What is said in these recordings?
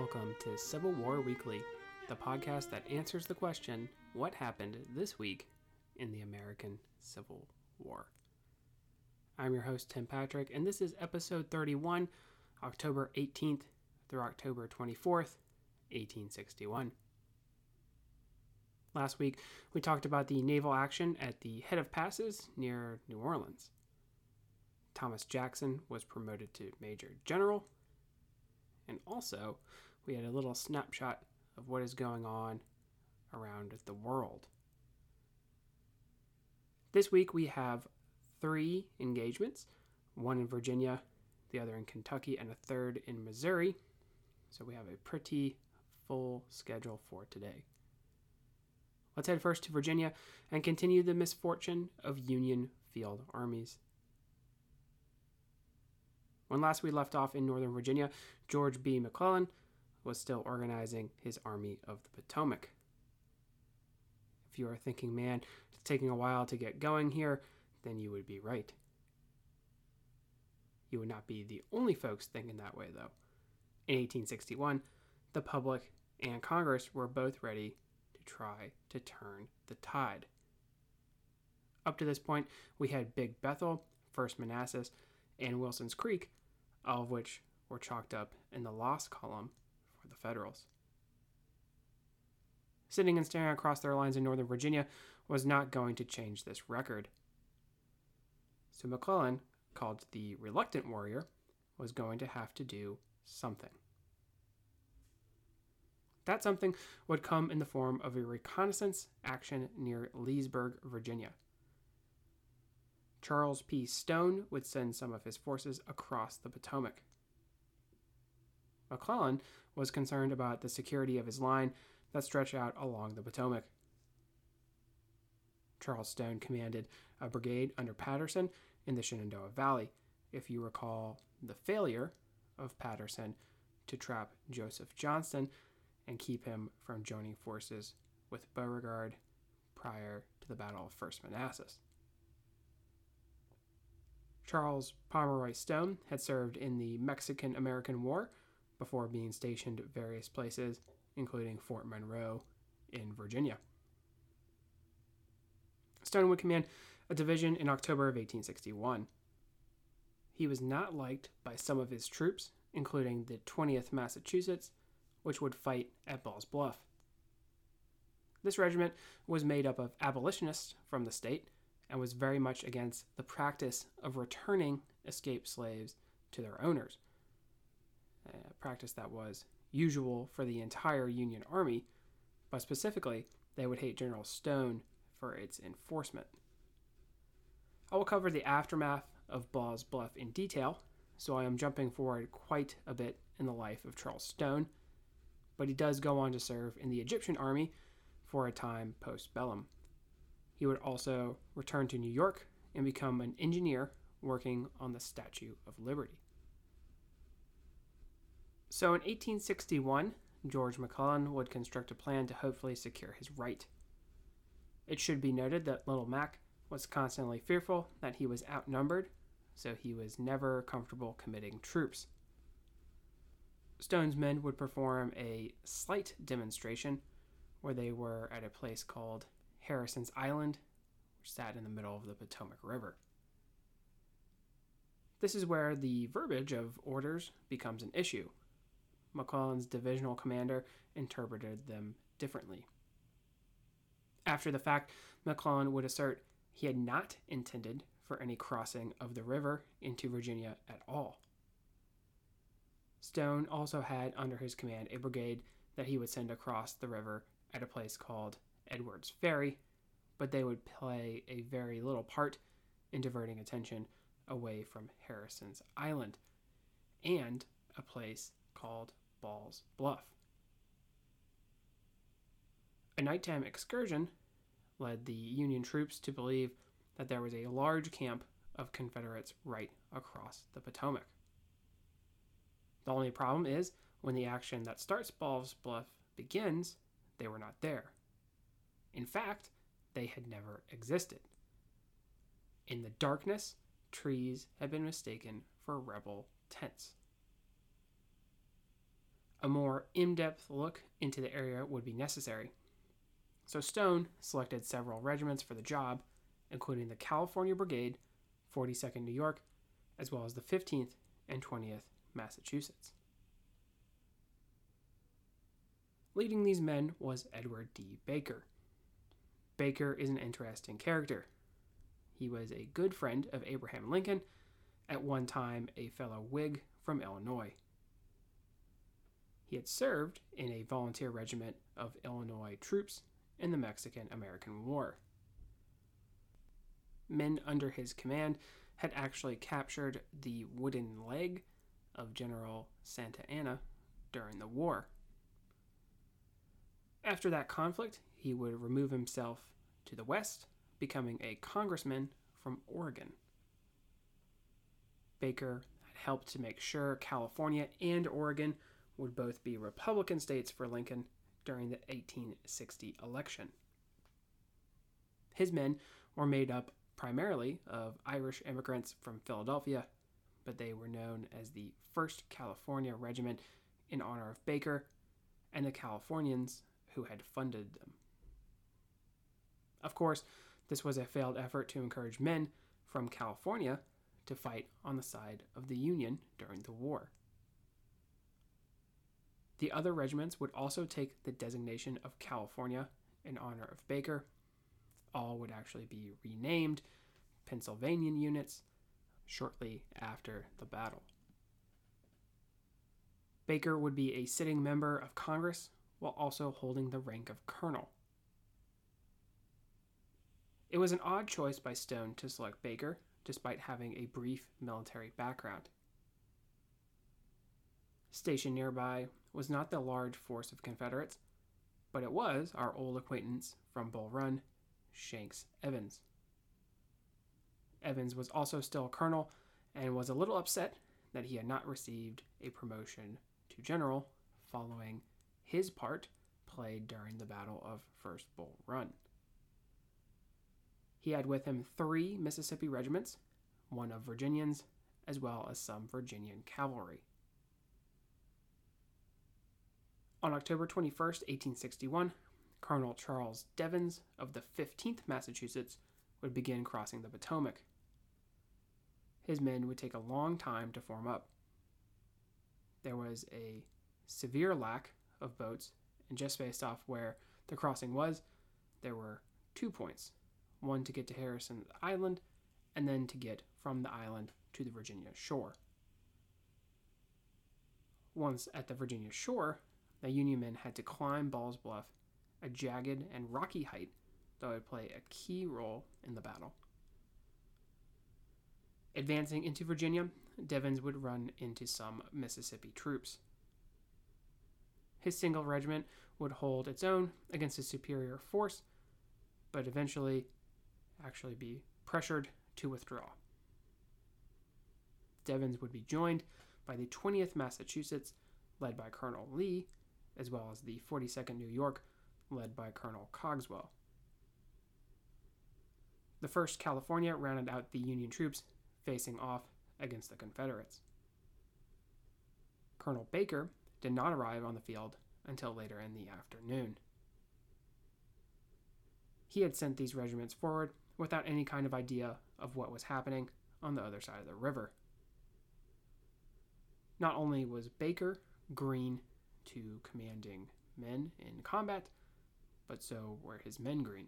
welcome to Civil War Weekly, the podcast that answers the question what happened this week in the American Civil War. I'm your host, Tim Patrick, and this is episode 31, October 18th through October 24th, 1861. Last week, we talked about the naval action at the head of passes near New Orleans. Thomas Jackson was promoted to Major General. And also, we had a little snapshot of what is going on around the world. This week, we have three engagements one in Virginia, the other in Kentucky, and a third in Missouri. So we have a pretty full schedule for today. Let's head first to Virginia and continue the misfortune of Union field armies. When last we left off in Northern Virginia, George B. McClellan was still organizing his Army of the Potomac. If you are thinking, man, it's taking a while to get going here, then you would be right. You would not be the only folks thinking that way, though. In 1861, the public and Congress were both ready to try to turn the tide. Up to this point, we had Big Bethel, First Manassas, and Wilson's Creek all of which were chalked up in the loss column the Federals. Sitting and staring across their lines in Northern Virginia was not going to change this record. So McClellan, called the Reluctant Warrior, was going to have to do something. That something would come in the form of a reconnaissance action near Leesburg, Virginia. Charles P. Stone would send some of his forces across the Potomac. McClellan was concerned about the security of his line that stretched out along the Potomac. Charles Stone commanded a brigade under Patterson in the Shenandoah Valley, if you recall the failure of Patterson to trap Joseph Johnston and keep him from joining forces with Beauregard prior to the Battle of First Manassas. Charles Pomeroy Stone had served in the Mexican American War before being stationed at various places, including Fort Monroe in Virginia. Stone would command a division in October of 1861. He was not liked by some of his troops, including the 20th Massachusetts, which would fight at Ball's Bluff. This regiment was made up of abolitionists from the state and was very much against the practice of returning escaped slaves to their owners, a practice that was usual for the entire Union Army, but specifically, they would hate General Stone for its enforcement. I will cover the aftermath of Ball's Bluff in detail, so I am jumping forward quite a bit in the life of Charles Stone, but he does go on to serve in the Egyptian army for a time post bellum. He would also return to New York and become an engineer working on the Statue of Liberty. So in 1861, George McClellan would construct a plan to hopefully secure his right. It should be noted that Little Mac was constantly fearful that he was outnumbered, so he was never comfortable committing troops. Stone's men would perform a slight demonstration where they were at a place called Harrison's Island, which sat in the middle of the Potomac River. This is where the verbiage of orders becomes an issue. McClellan's divisional commander interpreted them differently. After the fact, McClellan would assert he had not intended for any crossing of the river into Virginia at all. Stone also had under his command a brigade that he would send across the river at a place called Edwards Ferry, but they would play a very little part in diverting attention away from Harrison's Island and a place called Ball's Bluff. A nighttime excursion led the Union troops to believe that there was a large camp of Confederates right across the Potomac. The only problem is when the action that starts Ball's Bluff begins, they were not there. In fact, they had never existed. In the darkness, trees had been mistaken for rebel tents. A more in depth look into the area would be necessary. So Stone selected several regiments for the job, including the California Brigade, 42nd New York, as well as the 15th and 20th Massachusetts. Leading these men was Edward D. Baker. Baker is an interesting character. He was a good friend of Abraham Lincoln, at one time a fellow Whig from Illinois. He had served in a volunteer regiment of Illinois troops in the Mexican American War. Men under his command had actually captured the wooden leg of General Santa Anna during the war. After that conflict, he would remove himself to the west, becoming a congressman from Oregon. Baker had helped to make sure California and Oregon would both be Republican states for Lincoln during the 1860 election. His men were made up primarily of Irish immigrants from Philadelphia, but they were known as the 1st California Regiment in honor of Baker and the Californians who had funded them. Of course, this was a failed effort to encourage men from California to fight on the side of the Union during the war. The other regiments would also take the designation of California in honor of Baker. All would actually be renamed Pennsylvanian units shortly after the battle. Baker would be a sitting member of Congress while also holding the rank of colonel. It was an odd choice by Stone to select Baker, despite having a brief military background. Stationed nearby was not the large force of Confederates, but it was our old acquaintance from Bull Run, Shanks Evans. Evans was also still a colonel and was a little upset that he had not received a promotion to general following his part played during the Battle of First Bull Run. He had with him three Mississippi regiments, one of Virginians, as well as some Virginian cavalry. On October 21, 1861, Colonel Charles Devens of the 15th Massachusetts would begin crossing the Potomac. His men would take a long time to form up. There was a severe lack of boats, and just based off where the crossing was, there were two points one to get to Harrison Island, and then to get from the island to the Virginia shore. Once at the Virginia shore, the Union men had to climb Ball's Bluff, a jagged and rocky height that would play a key role in the battle. Advancing into Virginia, Devens would run into some Mississippi troops. His single regiment would hold its own against a superior force, but eventually actually be pressured to withdraw. Devens would be joined by the 20th Massachusetts, led by Colonel Lee, as well as the 42nd New York, led by Colonel Cogswell. The 1st California rounded out the Union troops facing off against the Confederates. Colonel Baker did not arrive on the field until later in the afternoon. He had sent these regiments forward without any kind of idea of what was happening on the other side of the river. Not only was Baker green to commanding men in combat, but so were his men green.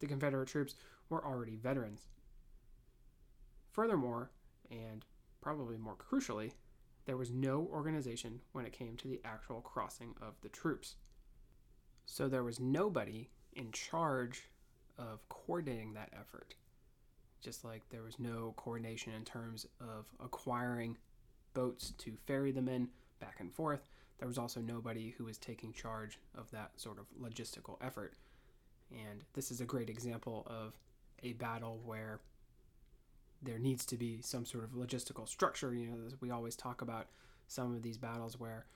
The Confederate troops were already veterans. Furthermore, and probably more crucially, there was no organization when it came to the actual crossing of the troops. So there was nobody in charge of coordinating that effort. Just like there was no coordination in terms of acquiring boats to ferry them in back and forth, there was also nobody who was taking charge of that sort of logistical effort. And this is a great example of a battle where there needs to be some sort of logistical structure. You know, we always talk about some of these battles where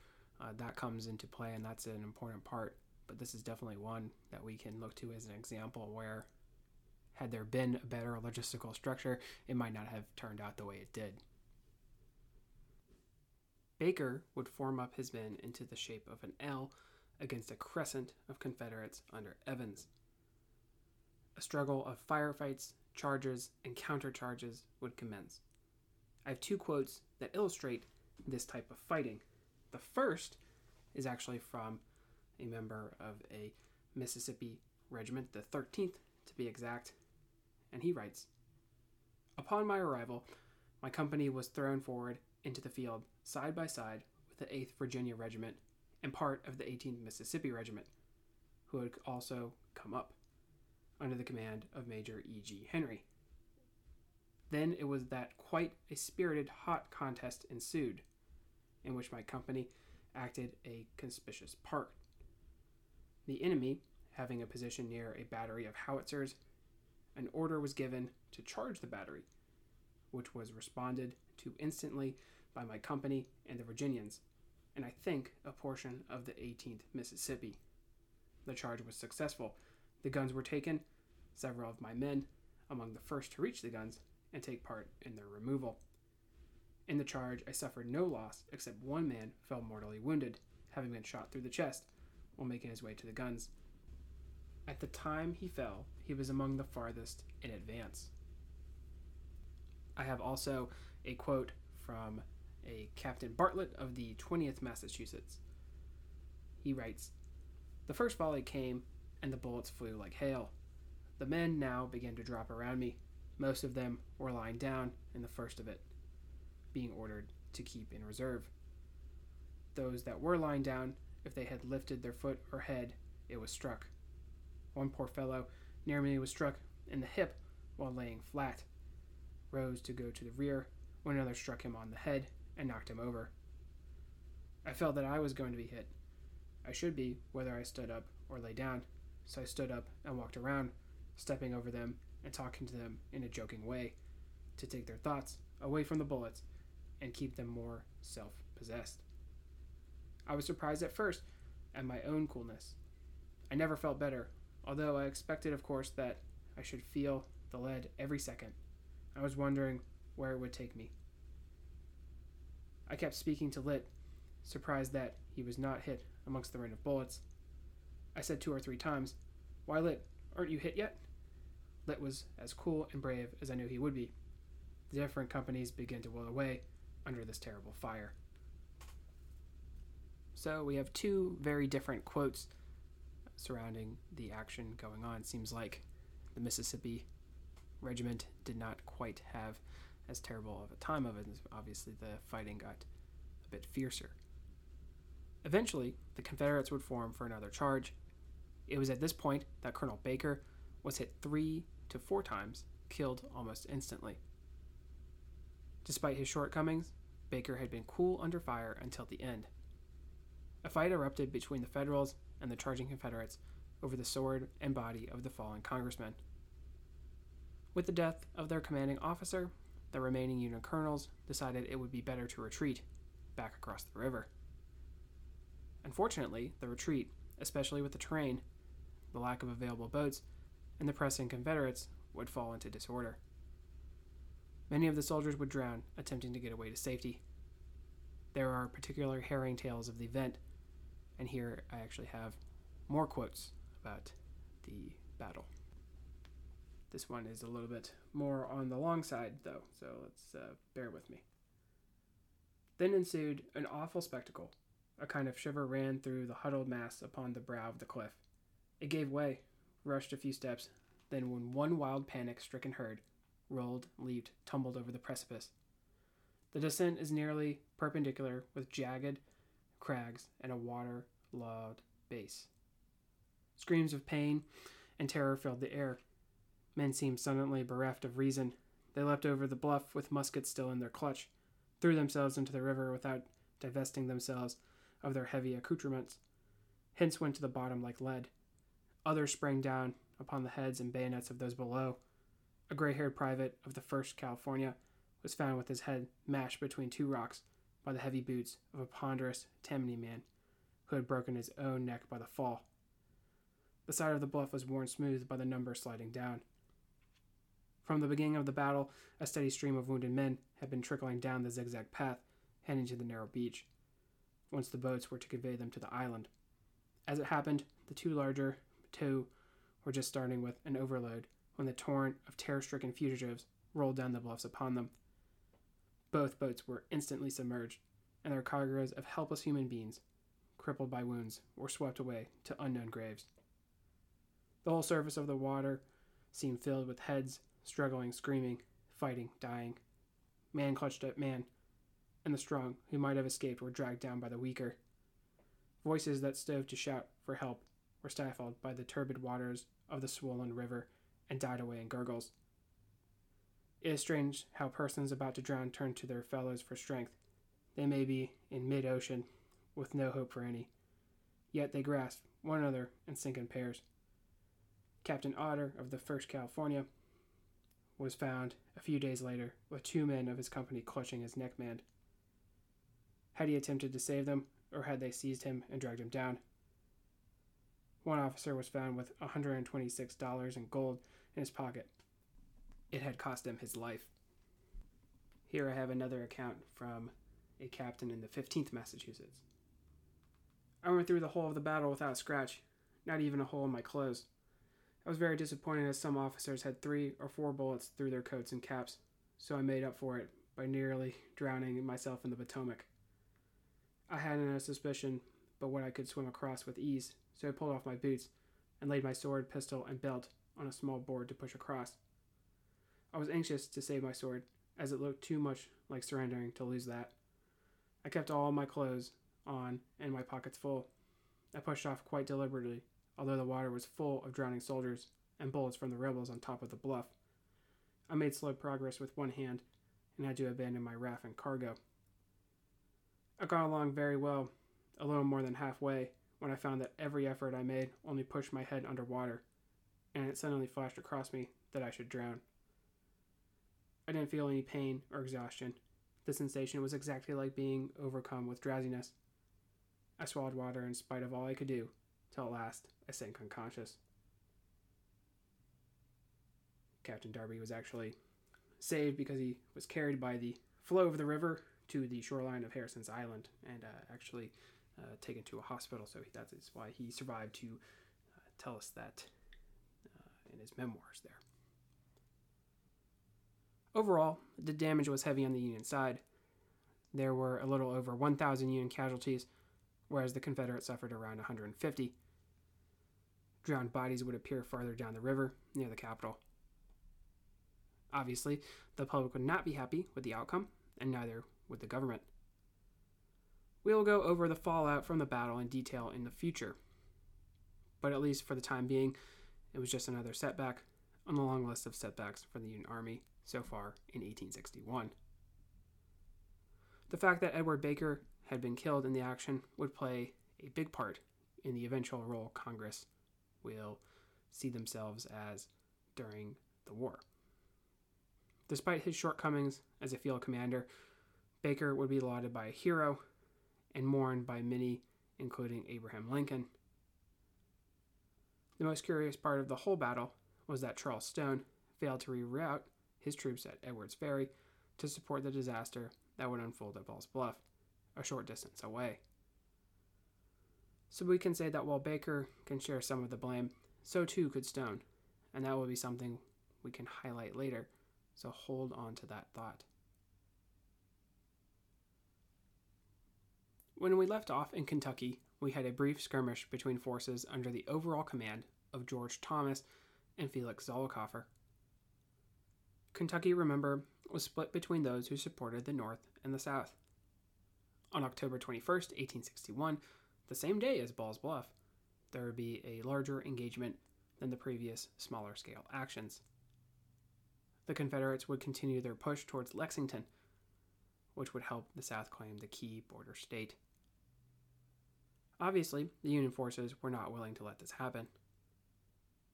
uh, that comes into play, and that's an important part but this is definitely one that we can look to as an example where had there been a better logistical structure, it might not have turned out the way it did. Baker would form up his men into the shape of an L against a crescent of Confederates under Evans. A struggle of firefights, charges, and countercharges would commence. I have two quotes that illustrate this type of fighting. The first is actually from a member of a Mississippi regiment, the 13th to be exact, and he writes Upon my arrival, my company was thrown forward into the field side by side with the 8th Virginia Regiment and part of the 18th Mississippi Regiment, who had also come up under the command of Major E.G. Henry. Then it was that quite a spirited, hot contest ensued, in which my company acted a conspicuous part. The enemy, having a position near a battery of howitzers, an order was given to charge the battery, which was responded to instantly by my company and the Virginians, and I think a portion of the 18th Mississippi. The charge was successful. The guns were taken, several of my men among the first to reach the guns and take part in their removal. In the charge, I suffered no loss except one man fell mortally wounded, having been shot through the chest while making his way to the guns. At the time he fell, he was among the farthest in advance. I have also a quote from a Captain Bartlett of the 20th Massachusetts. He writes The first volley came, and the bullets flew like hail. The men now began to drop around me. Most of them were lying down in the first of it, being ordered to keep in reserve. Those that were lying down, if they had lifted their foot or head, it was struck. One poor fellow near me was struck in the hip while laying flat, rose to go to the rear when another struck him on the head and knocked him over. I felt that I was going to be hit. I should be, whether I stood up or lay down, so I stood up and walked around, stepping over them and talking to them in a joking way to take their thoughts away from the bullets and keep them more self possessed. I was surprised at first at my own coolness. I never felt better, although I expected, of course, that I should feel the lead every second. I was wondering where it would take me. I kept speaking to Lit, surprised that he was not hit amongst the rain of bullets. I said two or three times, Why, Lit, aren't you hit yet? Lit was as cool and brave as I knew he would be. The different companies began to will away under this terrible fire. So we have two very different quotes surrounding the action going on. Seems like the Mississippi regiment did not quite have as terrible of a time of it. Obviously, the fighting got a bit fiercer. Eventually, the Confederates would form for another charge. It was at this point that Colonel Baker was hit three to four times, killed almost instantly. Despite his shortcomings, Baker had been cool under fire until the end. A fight erupted between the Federals and the charging Confederates over the sword and body of the fallen congressman. With the death of their commanding officer, the remaining Union colonels decided it would be better to retreat back across the river. Unfortunately, the retreat, especially with the terrain, the lack of available boats, and the pressing Confederates, would fall into disorder. Many of the soldiers would drown attempting to get away to safety. There are particular harrowing tales of the event, and here I actually have more quotes about the battle. This one is a little bit more on the long side, though, so let's uh, bear with me. Then ensued an awful spectacle. A kind of shiver ran through the huddled mass upon the brow of the cliff. It gave way, rushed a few steps, then, when one wild panic stricken herd rolled, leaped, tumbled over the precipice. The descent is nearly perpendicular with jagged crags and a water logged base. Screams of pain and terror filled the air. Men seemed suddenly bereft of reason. They leapt over the bluff with muskets still in their clutch, threw themselves into the river without divesting themselves of their heavy accoutrements. Hence went to the bottom like lead. Others sprang down upon the heads and bayonets of those below. A gray haired private of the 1st California was found with his head mashed between two rocks by the heavy boots of a ponderous Tammany man who had broken his own neck by the fall. The side of the bluff was worn smooth by the number sliding down. From the beginning of the battle, a steady stream of wounded men had been trickling down the zigzag path, heading to the narrow beach, once the boats were to convey them to the island. As it happened, the two larger two were just starting with an overload when the torrent of terror stricken fugitives rolled down the bluffs upon them. Both boats were instantly submerged, and their cargoes of helpless human beings, crippled by wounds, were swept away to unknown graves. The whole surface of the water seemed filled with heads, struggling, screaming, fighting, dying. Man clutched at man, and the strong, who might have escaped, were dragged down by the weaker. Voices that strove to shout for help were stifled by the turbid waters of the swollen river and died away in gurgles. It is strange how persons about to drown turn to their fellows for strength. They may be in mid ocean, with no hope for any, yet they grasp one another and sink in pairs. Captain Otter of the 1st California was found a few days later with two men of his company clutching his neckband. Had he attempted to save them, or had they seized him and dragged him down? One officer was found with $126 in gold in his pocket. It had cost him his life. Here I have another account from a captain in the 15th Massachusetts. I went through the whole of the battle without a scratch, not even a hole in my clothes. I was very disappointed as some officers had three or four bullets through their coats and caps, so I made up for it by nearly drowning myself in the Potomac. I had no suspicion but what I could swim across with ease, so I pulled off my boots and laid my sword, pistol, and belt on a small board to push across. I was anxious to save my sword, as it looked too much like surrendering to lose that. I kept all my clothes on and my pockets full. I pushed off quite deliberately, although the water was full of drowning soldiers and bullets from the rebels on top of the bluff. I made slow progress with one hand and had to abandon my raft and cargo. I got along very well, a little more than halfway, when I found that every effort I made only pushed my head under water, and it suddenly flashed across me that I should drown. I didn't feel any pain or exhaustion. The sensation was exactly like being overcome with drowsiness. I swallowed water in spite of all I could do, at last I sank unconscious. Captain Darby was actually saved because he was carried by the flow of the river to the shoreline of Harrison's Island and uh, actually uh, taken to a hospital. So that is why he survived to uh, tell us that uh, in his memoirs there. Overall, the damage was heavy on the Union side. There were a little over 1,000 Union casualties, whereas the Confederates suffered around 150. Drowned bodies would appear farther down the river, near the capital. Obviously, the public would not be happy with the outcome, and neither would the government. We will go over the fallout from the battle in detail in the future. But at least for the time being, it was just another setback on the long list of setbacks for the Union Army so far in 1861. The fact that Edward Baker had been killed in the action would play a big part in the eventual role Congress will see themselves as during the war. Despite his shortcomings as a field commander, Baker would be lauded by a hero and mourned by many, including Abraham Lincoln. The most curious part of the whole battle was that Charles Stone failed to reroute his troops at Edwards Ferry to support the disaster that would unfold at Ball's Bluff, a short distance away. So we can say that while Baker can share some of the blame, so too could Stone, and that will be something we can highlight later, so hold on to that thought. When we left off in Kentucky, we had a brief skirmish between forces under the overall command of George Thomas and Felix Zollicoffer. Kentucky, remember, was split between those who supported the North and the South. On October 21st, 1861, the same day as Ball's Bluff, there would be a larger engagement than the previous smaller scale actions. The Confederates would continue their push towards Lexington, which would help the South claim the key border state. Obviously, the Union forces were not willing to let this happen.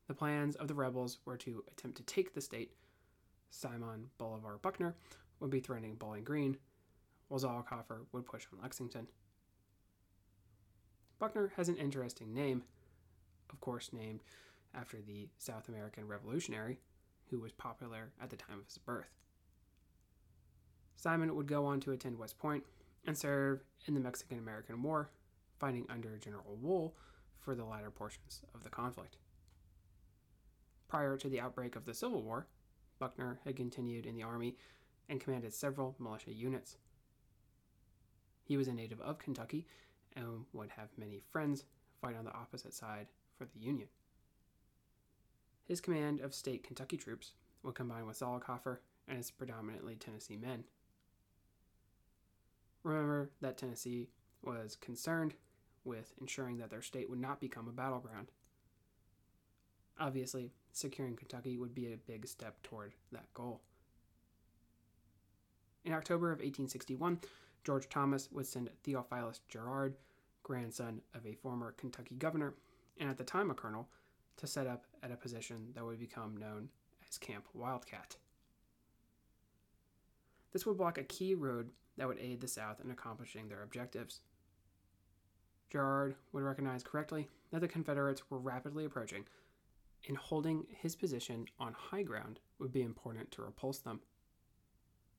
The plans of the rebels were to attempt to take the state. Simon Bolivar Buckner would be threatening Bowling Green, while Zollicoffer would push on Lexington. Buckner has an interesting name, of course, named after the South American revolutionary who was popular at the time of his birth. Simon would go on to attend West Point and serve in the Mexican American War, fighting under General Wool for the latter portions of the conflict. Prior to the outbreak of the Civil War, Buckner had continued in the Army and commanded several militia units. He was a native of Kentucky and would have many friends fight on the opposite side for the Union. His command of state Kentucky troops would combine with Zollicoffer and his predominantly Tennessee men. Remember that Tennessee was concerned with ensuring that their state would not become a battleground. Obviously, securing Kentucky would be a big step toward that goal. In October of 1861, George Thomas would send Theophilus Garrard, grandson of a former Kentucky governor, and at the time a colonel, to set up at a position that would become known as Camp Wildcat. This would block a key road that would aid the South in accomplishing their objectives. Garrard would recognize correctly that the Confederates were rapidly approaching, and holding his position on high ground would be important to repulse them.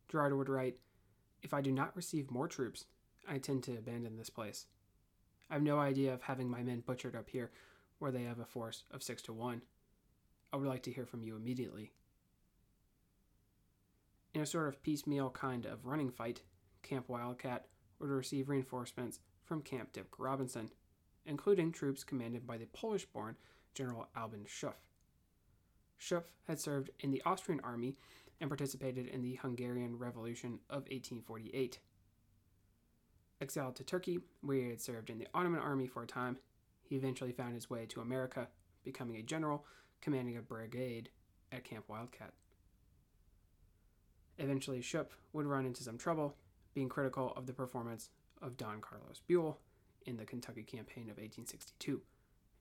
Garrard would write, If I do not receive more troops, I intend to abandon this place. I have no idea of having my men butchered up here, where they have a force of six to one. I would like to hear from you immediately. In a sort of piecemeal kind of running fight, Camp Wildcat would receive reinforcements from Camp Dick Robinson, including troops commanded by the Polish born General Albin Schoepf. Schoepf had served in the Austrian army and participated in the Hungarian Revolution of 1848. Exiled to Turkey, where he had served in the Ottoman army for a time, he eventually found his way to America, becoming a general commanding a brigade at Camp Wildcat. Eventually, Schoepf would run into some trouble, being critical of the performance of Don Carlos Buell in the Kentucky campaign of 1862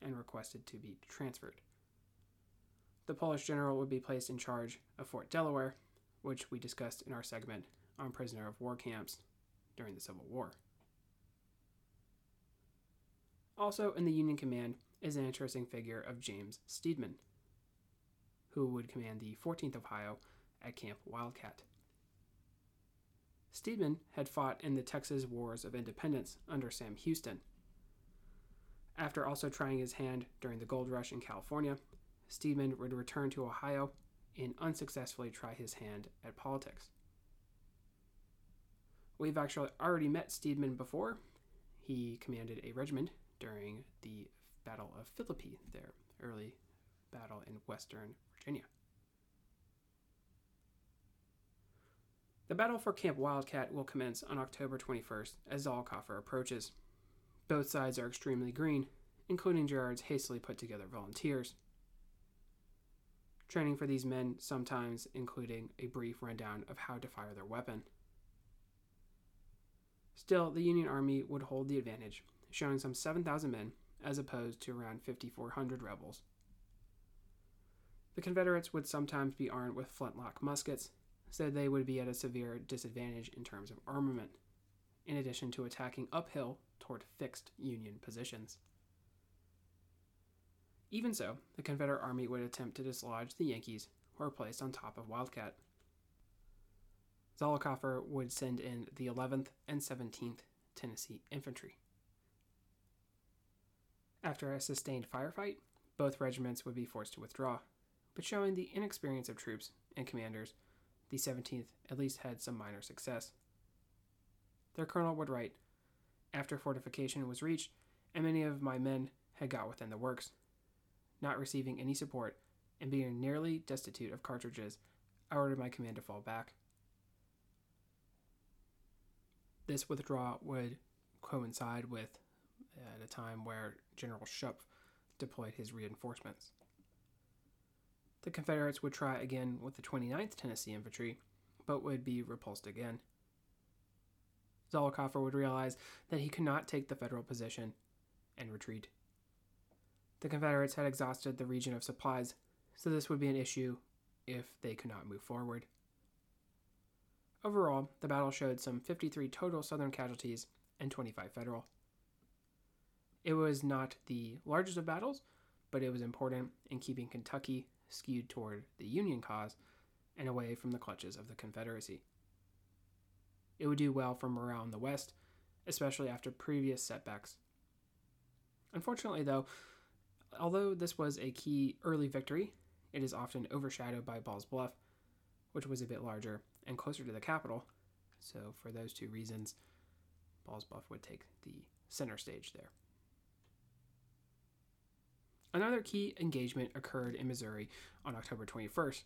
and requested to be transferred. The Polish general would be placed in charge of Fort Delaware, which we discussed in our segment on prisoner of war camps during the Civil War. Also in the Union command is an interesting figure of James Steedman, who would command the 14th Ohio at Camp Wildcat. Steedman had fought in the Texas Wars of Independence under Sam Houston. After also trying his hand during the gold rush in California, Steedman would return to Ohio and unsuccessfully try his hand at politics. We've actually already met Steedman before. He commanded a regiment during the Battle of Philippi, their early battle in western Virginia. The battle for Camp Wildcat will commence on October 21st as Zollicoffer approaches. Both sides are extremely green, including Garrard's hastily put together volunteers. Training for these men sometimes including a brief rundown of how to fire their weapon. Still, the Union Army would hold the advantage, showing some 7,000 men as opposed to around 5,400 rebels. The Confederates would sometimes be armed with flintlock muskets, so they would be at a severe disadvantage in terms of armament, in addition to attacking uphill toward fixed Union positions. Even so, the Confederate Army would attempt to dislodge the Yankees, who were placed on top of Wildcat. Zollicoffer would send in the 11th and 17th Tennessee Infantry. After a sustained firefight, both regiments would be forced to withdraw, but showing the inexperience of troops and commanders, the 17th at least had some minor success. Their colonel would write After fortification was reached, and many of my men had got within the works, not receiving any support and being nearly destitute of cartridges, I ordered my command to fall back. This withdrawal would coincide with Uh, at a time where General Schoepf deployed his reinforcements. The Confederates would try again with the 29th Tennessee Infantry, but would be repulsed again. Zollicoffer would realize that he could not take the Federal position and retreat. The Confederates had exhausted the region of supplies, so this would be an issue if they could not move forward. Overall, the battle showed some 53 total Southern casualties and 25 Federal. It was not the largest of battles, but it was important in keeping Kentucky skewed toward the Union cause and away from the clutches of the Confederacy. It would do well for morale in the West, especially after previous setbacks. Unfortunately, though, although this was a key early victory, it is often overshadowed by Ball's Bluff, which was a bit larger and closer to the capital. So, for those two reasons, Ball's Bluff would take the center stage there. Another key engagement occurred in Missouri on October 21st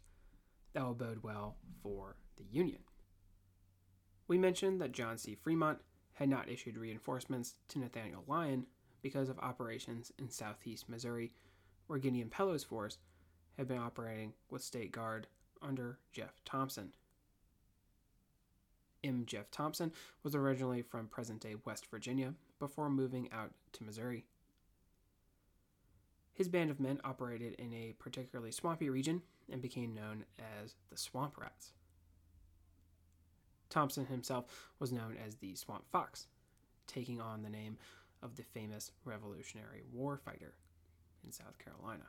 that will bode well for the Union. We mentioned that John C. Fremont had not issued reinforcements to Nathaniel Lyon because of operations in southeast Missouri, where Gideon Pillow's force had been operating with State Guard under Jeff Thompson. M. Jeff Thompson was originally from present day West Virginia before moving out to Missouri. His band of men operated in a particularly swampy region and became known as the Swamp Rats. Thompson himself was known as the Swamp Fox, taking on the name of the famous Revolutionary War fighter in South Carolina.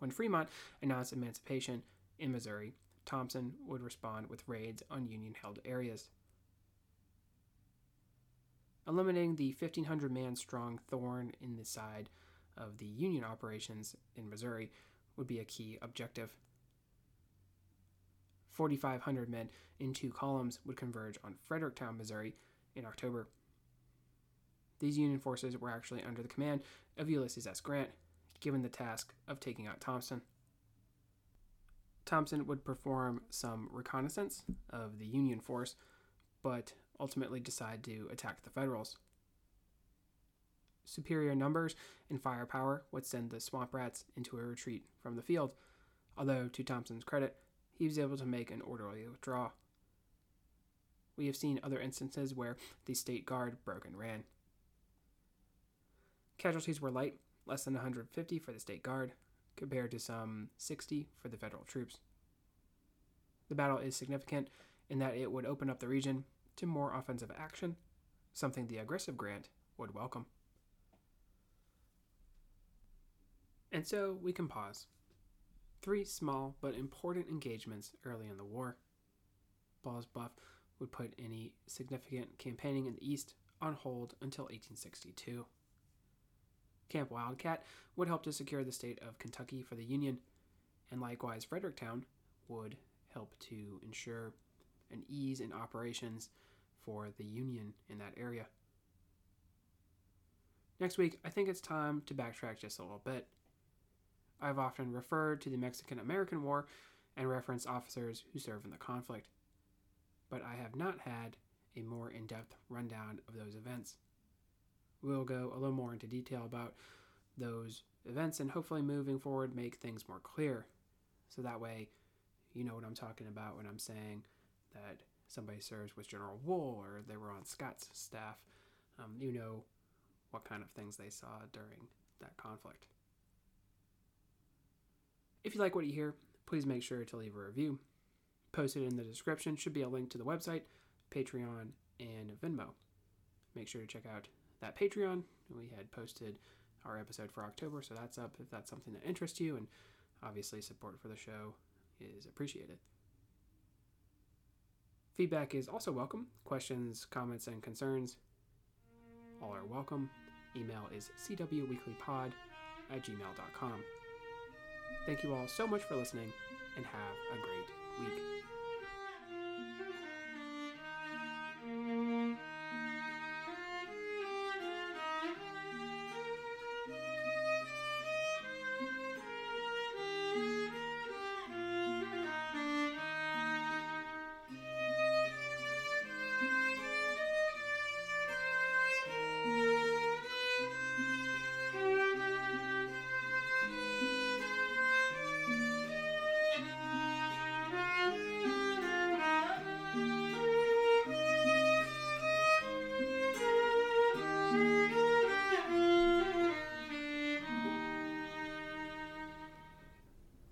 When Fremont announced emancipation in Missouri, Thompson would respond with raids on Union held areas. Eliminating the 1,500 man strong thorn in the side of the Union operations in Missouri would be a key objective. 4,500 men in two columns would converge on Fredericktown, Missouri in October. These Union forces were actually under the command of Ulysses S. Grant, given the task of taking out Thompson. Thompson would perform some reconnaissance of the Union force, but ultimately decide to attack the Federals. Superior numbers and firepower would send the Swamp Rats into a retreat from the field, although, to Thompson's credit, he was able to make an orderly withdrawal. We have seen other instances where the State Guard broke and ran. Casualties were light, less than 150 for the State Guard, compared to some 60 for the federal troops. The battle is significant in that it would open up the region to more offensive action, something the aggressive Grant would welcome. And so we can pause. Three small but important engagements early in the war. Ball's Bluff would put any significant campaigning in the East on hold until 1862. Camp Wildcat would help to secure the state of Kentucky for the Union, and likewise Fredericktown would help to ensure an ease in operations for the Union in that area. Next week, I think it's time to backtrack just a little bit. I've often referred to the Mexican American War and referenced officers who served in the conflict, but I have not had a more in depth rundown of those events we'll go a little more into detail about those events and hopefully moving forward make things more clear. So that way, you know what I'm talking about when I'm saying that somebody serves with General Wool or they were on Scott's staff. Um, you know what kind of things they saw during that conflict. If you like what you hear, please make sure to leave a review. Posted in the description should be a link to the website, Patreon, and Venmo. Make sure to check out that Patreon. We had posted our episode for October, so that's up if that's something that interests you, and obviously support for the show is appreciated. Feedback is also welcome. Questions, comments, and concerns all are welcome. Email is cwweeklypod at gmail.com. Thank you all so much for listening, and have a great week.